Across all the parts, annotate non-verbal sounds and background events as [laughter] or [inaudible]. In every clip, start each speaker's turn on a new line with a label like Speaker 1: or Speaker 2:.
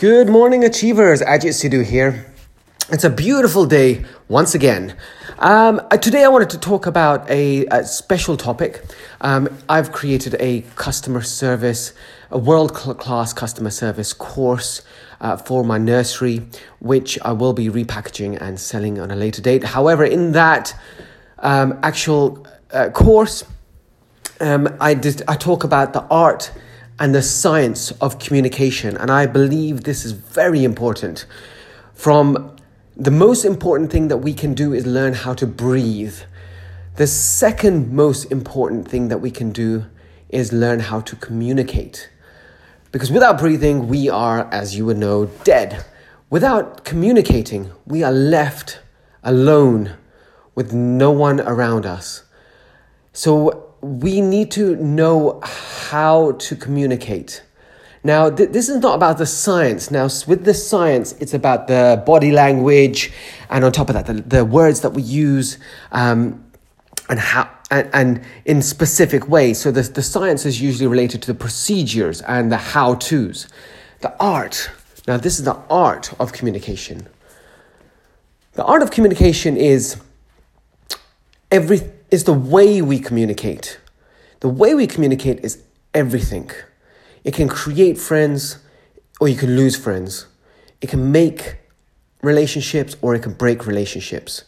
Speaker 1: Good morning, achievers. Ajit Sidhu here. It's a beautiful day once again. Um, uh, today, I wanted to talk about a, a special topic. Um, I've created a customer service, a world class customer service course uh, for my nursery, which I will be repackaging and selling on a later date. However, in that um, actual uh, course, um, I, did, I talk about the art and the science of communication. And I believe this is very important. From the most important thing that we can do is learn how to breathe. The second most important thing that we can do is learn how to communicate. Because without breathing, we are, as you would know, dead. Without communicating, we are left alone with no one around us. So we need to know how to communicate. Now, th- this is not about the science. Now, with the science, it's about the body language, and on top of that, the, the words that we use, um, and how, and, and in specific ways. So, the, the science is usually related to the procedures and the how tos. The art. Now, this is the art of communication. The art of communication is every is the way we communicate. The way we communicate is everything. It can create friends or you can lose friends. It can make relationships or it can break relationships.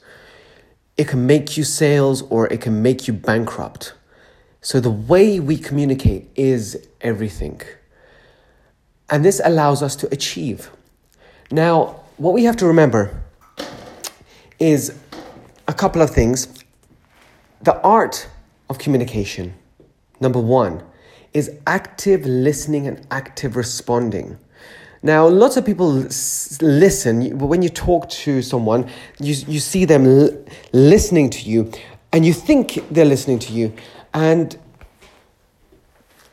Speaker 1: It can make you sales or it can make you bankrupt. So the way we communicate is everything. And this allows us to achieve. Now, what we have to remember is a couple of things the art of communication, number one, is active listening and active responding. Now, lots of people listen. When you talk to someone, you, you see them l- listening to you, and you think they're listening to you. And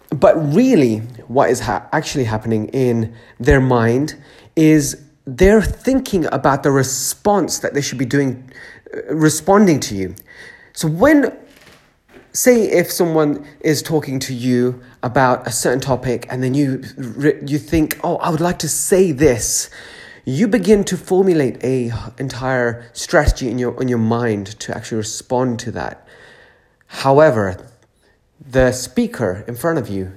Speaker 1: but really, what is ha- actually happening in their mind is they're thinking about the response that they should be doing, uh, responding to you. So when say if someone is talking to you about a certain topic and then you you think, "Oh, I would like to say this." You begin to formulate a entire strategy in your in your mind to actually respond to that. However, the speaker in front of you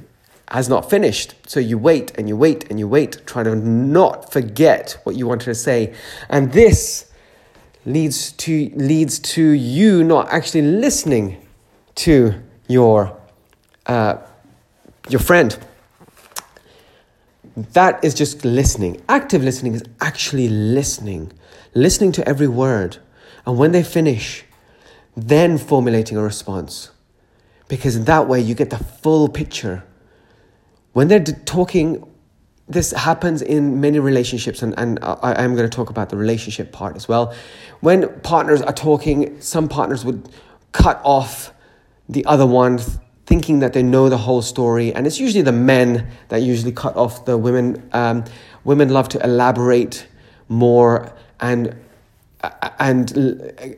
Speaker 1: has not finished. So you wait and you wait and you wait, trying to not forget what you wanted to say. And this leads to leads to you not actually listening to your uh, your friend. That is just listening. Active listening is actually listening, listening to every word, and when they finish, then formulating a response, because in that way you get the full picture. When they're talking this happens in many relationships, and, and I, am going to talk about the relationship part as well. When partners are talking, some partners would cut off the other one, thinking that they know the whole story, and it's usually the men that usually cut off the women. Um, women love to elaborate more and and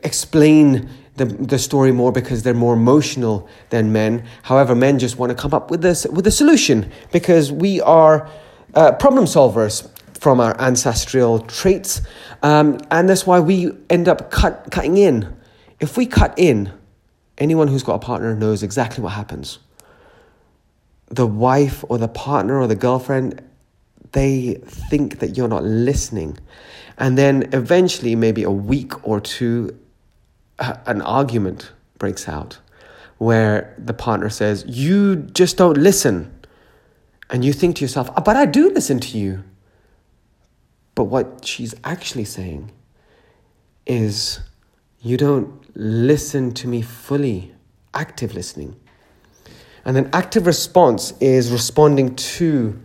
Speaker 1: explain the, the story more because they're more emotional than men. However, men just want to come up with this with a solution because we are uh, problem solvers from our ancestral traits, um, and that's why we end up cut, cutting in. If we cut in, anyone who's got a partner knows exactly what happens. The wife or the partner or the girlfriend, they think that you're not listening. And then eventually, maybe a week or two, an argument breaks out where the partner says, You just don't listen. And you think to yourself, oh, but I do listen to you. But what she's actually saying is, you don't listen to me fully, active listening. And then active response is responding to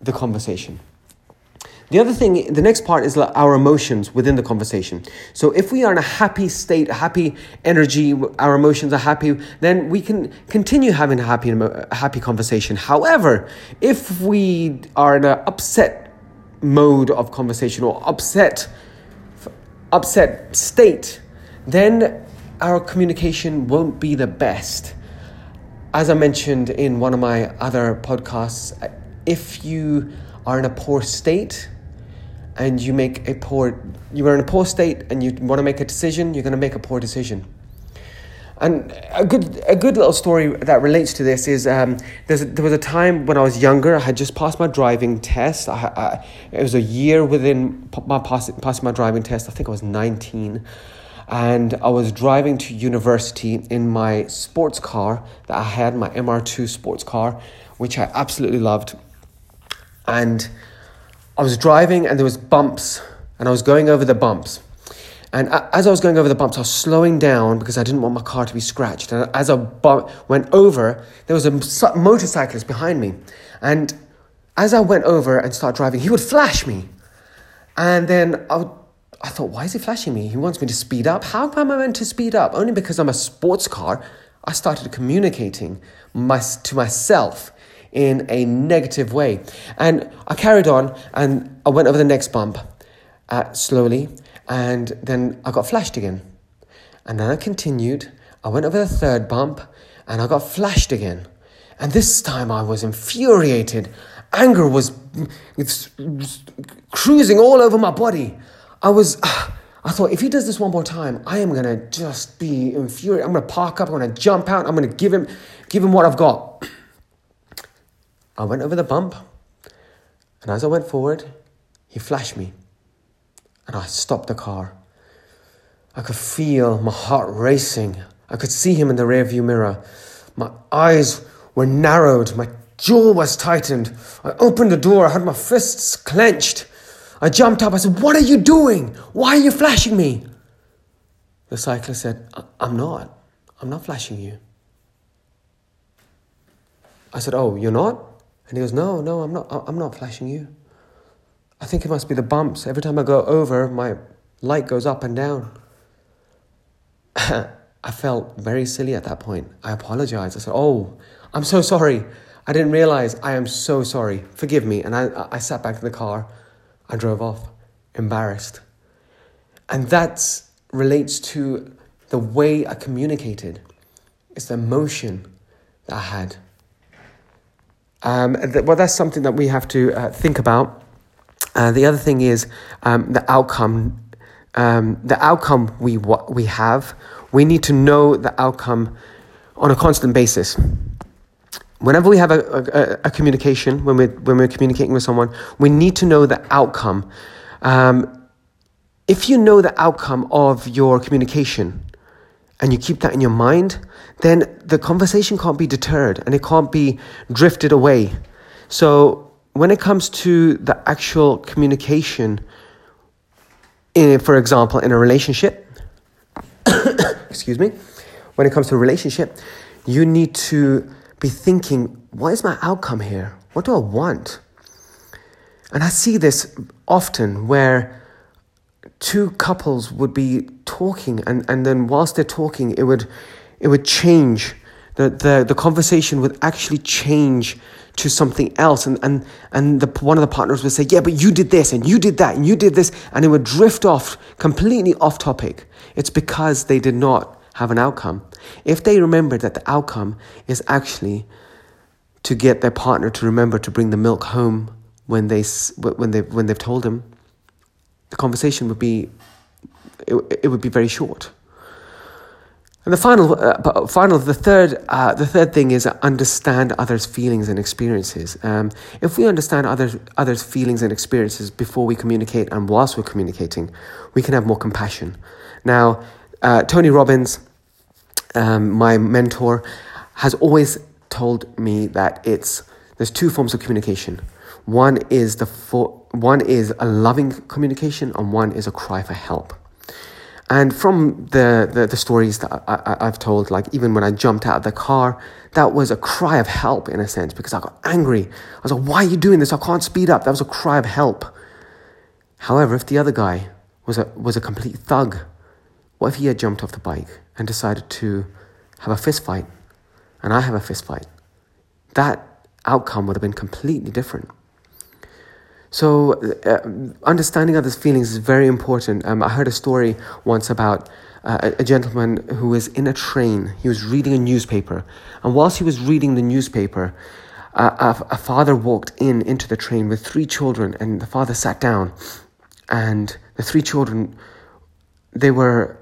Speaker 1: the conversation. The other thing, the next part is our emotions within the conversation. So if we are in a happy state, a happy energy, our emotions are happy, then we can continue having a happy, happy conversation. However, if we are in an upset mode of conversation or upset, upset state, then our communication won't be the best. As I mentioned in one of my other podcasts, if you are in a poor state and you make a poor you are in a poor state and you want to make a decision, you're going to make a poor decision. And a good, a good little story that relates to this is um, a, there was a time when I was younger, I had just passed my driving test. I, I, it was a year within my pass, passing my driving test. I think I was 19. And I was driving to university in my sports car that I had, my MR2 sports car, which I absolutely loved. And I was driving and there was bumps and I was going over the bumps. And as I was going over the bumps, I was slowing down because I didn't want my car to be scratched. And as I bump, went over, there was a motorcyclist behind me. And as I went over and started driving, he would flash me. And then I, would, I thought, why is he flashing me? He wants me to speed up. How am I meant to speed up? Only because I'm a sports car. I started communicating my, to myself in a negative way. And I carried on and I went over the next bump uh, slowly. And then I got flashed again. And then I continued. I went over the third bump and I got flashed again. And this time I was infuriated. Anger was cruising all over my body. I was, [sighs] I thought, if he does this one more time, I am gonna just be infuriated. I'm gonna park up, I'm gonna jump out, I'm gonna give him, give him what I've got. I went over the bump, and as I went forward, he flashed me and I stopped the car. I could feel my heart racing. I could see him in the rearview mirror. My eyes were narrowed, my jaw was tightened. I opened the door, I had my fists clenched. I jumped up, I said, What are you doing? Why are you flashing me? The cyclist said, I'm not. I'm not flashing you. I said, Oh, you're not? And he goes, No, no, I'm not, I'm not flashing you. I think it must be the bumps. Every time I go over, my light goes up and down. [laughs] I felt very silly at that point. I apologized. I said, Oh, I'm so sorry. I didn't realize. I am so sorry. Forgive me. And I, I sat back in the car. I drove off, embarrassed. And that relates to the way I communicated. It's the emotion that I had. Um, th- well, that's something that we have to uh, think about uh, the other thing is um, the outcome. Um, the outcome we we have, we need to know the outcome on a constant basis. Whenever we have a, a, a communication, when we're when we're communicating with someone, we need to know the outcome. Um, if you know the outcome of your communication, and you keep that in your mind, then the conversation can't be deterred and it can't be drifted away. So when it comes to the actual communication, in, for example, in a relationship, [coughs] excuse me, when it comes to a relationship, you need to be thinking, what is my outcome here? What do I want? And I see this often where two couples would be talking and, and then whilst they're talking it would it would change the, the, the conversation would actually change to something else. And, and, and the, one of the partners would say, Yeah, but you did this and you did that and you did this. And it would drift off completely off topic. It's because they did not have an outcome. If they remembered that the outcome is actually to get their partner to remember to bring the milk home when, they, when, they, when they've told them, the conversation would be, it, it would be very short. And the final, uh, final, the third, uh, the third thing is understand others' feelings and experiences. Um, if we understand others, others' feelings and experiences before we communicate and whilst we're communicating, we can have more compassion. Now, uh, Tony Robbins, um, my mentor, has always told me that it's there's two forms of communication. One is the for, one is a loving communication, and one is a cry for help. And from the, the, the stories that I, have told, like even when I jumped out of the car, that was a cry of help in a sense because I got angry. I was like, why are you doing this? I can't speed up. That was a cry of help. However, if the other guy was a, was a complete thug, what if he had jumped off the bike and decided to have a fist fight and I have a fist fight? That outcome would have been completely different. So, uh, understanding others' feelings is very important. Um, I heard a story once about uh, a gentleman who was in a train. He was reading a newspaper. And whilst he was reading the newspaper, a, a father walked in into the train with three children, and the father sat down, and the three children, they were,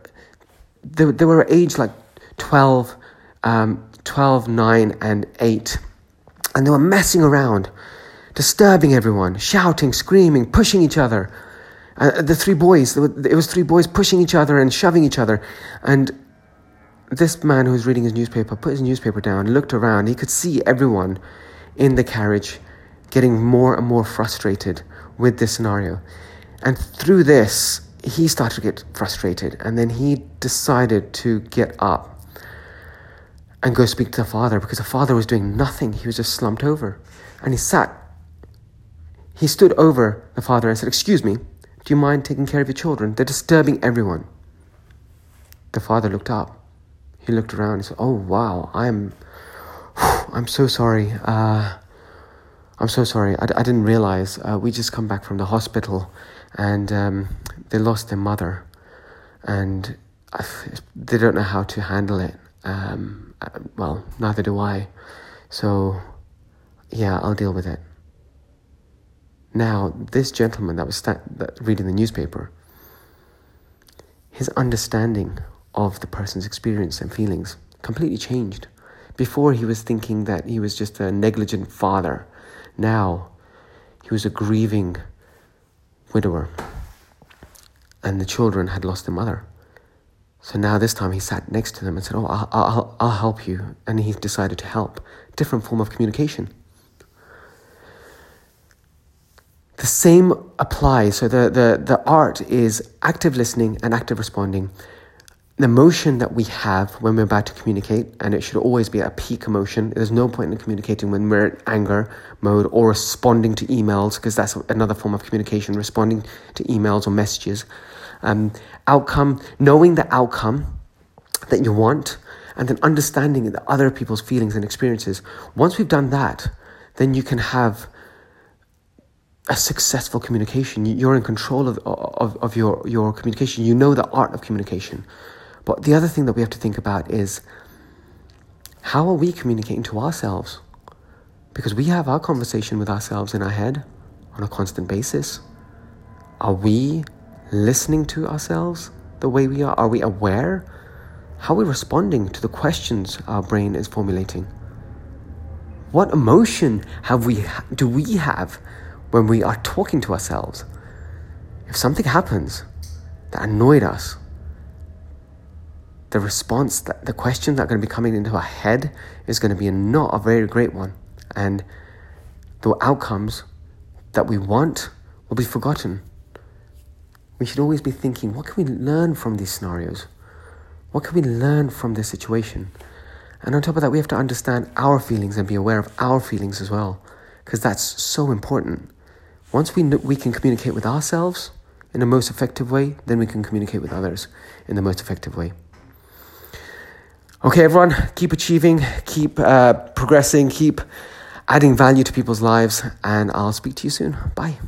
Speaker 1: they, they were aged like 12, um, 12, 9, and 8. And they were messing around, disturbing everyone, shouting, screaming, pushing each other. Uh, the three boys, it was three boys pushing each other and shoving each other. And this man who was reading his newspaper put his newspaper down, looked around. He could see everyone in the carriage getting more and more frustrated with this scenario. And through this, he started to get frustrated. And then he decided to get up and go speak to the father because the father was doing nothing. He was just slumped over. And he sat, he stood over the father and said, Excuse me, do you mind taking care of your children? They're disturbing everyone. The father looked up. He looked around and said, Oh, wow, I'm [sighs] I'm so sorry. Uh, I'm so sorry. I, I didn't realize. Uh, we just come back from the hospital and um, they lost their mother. And I, they don't know how to handle it. Um, uh, well, neither do I. So, yeah, I'll deal with it. Now, this gentleman that was sta- that reading the newspaper, his understanding of the person's experience and feelings completely changed. Before, he was thinking that he was just a negligent father. Now, he was a grieving widower. And the children had lost their mother. So now, this time, he sat next to them and said, Oh, I'll, I'll, I'll help you. And he decided to help. Different form of communication. The same applies. So, the, the, the art is active listening and active responding the emotion that we have when we're about to communicate, and it should always be a peak emotion. There's no point in communicating when we're in anger mode or responding to emails, because that's another form of communication, responding to emails or messages. Um, outcome, knowing the outcome that you want, and then understanding the other people's feelings and experiences. Once we've done that, then you can have a successful communication. You're in control of, of, of your, your communication. You know the art of communication. But the other thing that we have to think about is how are we communicating to ourselves? Because we have our conversation with ourselves in our head on a constant basis. Are we listening to ourselves the way we are? Are we aware? How are we responding to the questions our brain is formulating? What emotion have we do we have when we are talking to ourselves? If something happens that annoyed us, the response, that the questions that are going to be coming into our head is going to be not a very great one. And the outcomes that we want will be forgotten. We should always be thinking, what can we learn from these scenarios? What can we learn from this situation? And on top of that, we have to understand our feelings and be aware of our feelings as well, because that's so important. Once we, we can communicate with ourselves in the most effective way, then we can communicate with others in the most effective way. Okay, everyone, keep achieving, keep uh, progressing, keep adding value to people's lives, and I'll speak to you soon. Bye.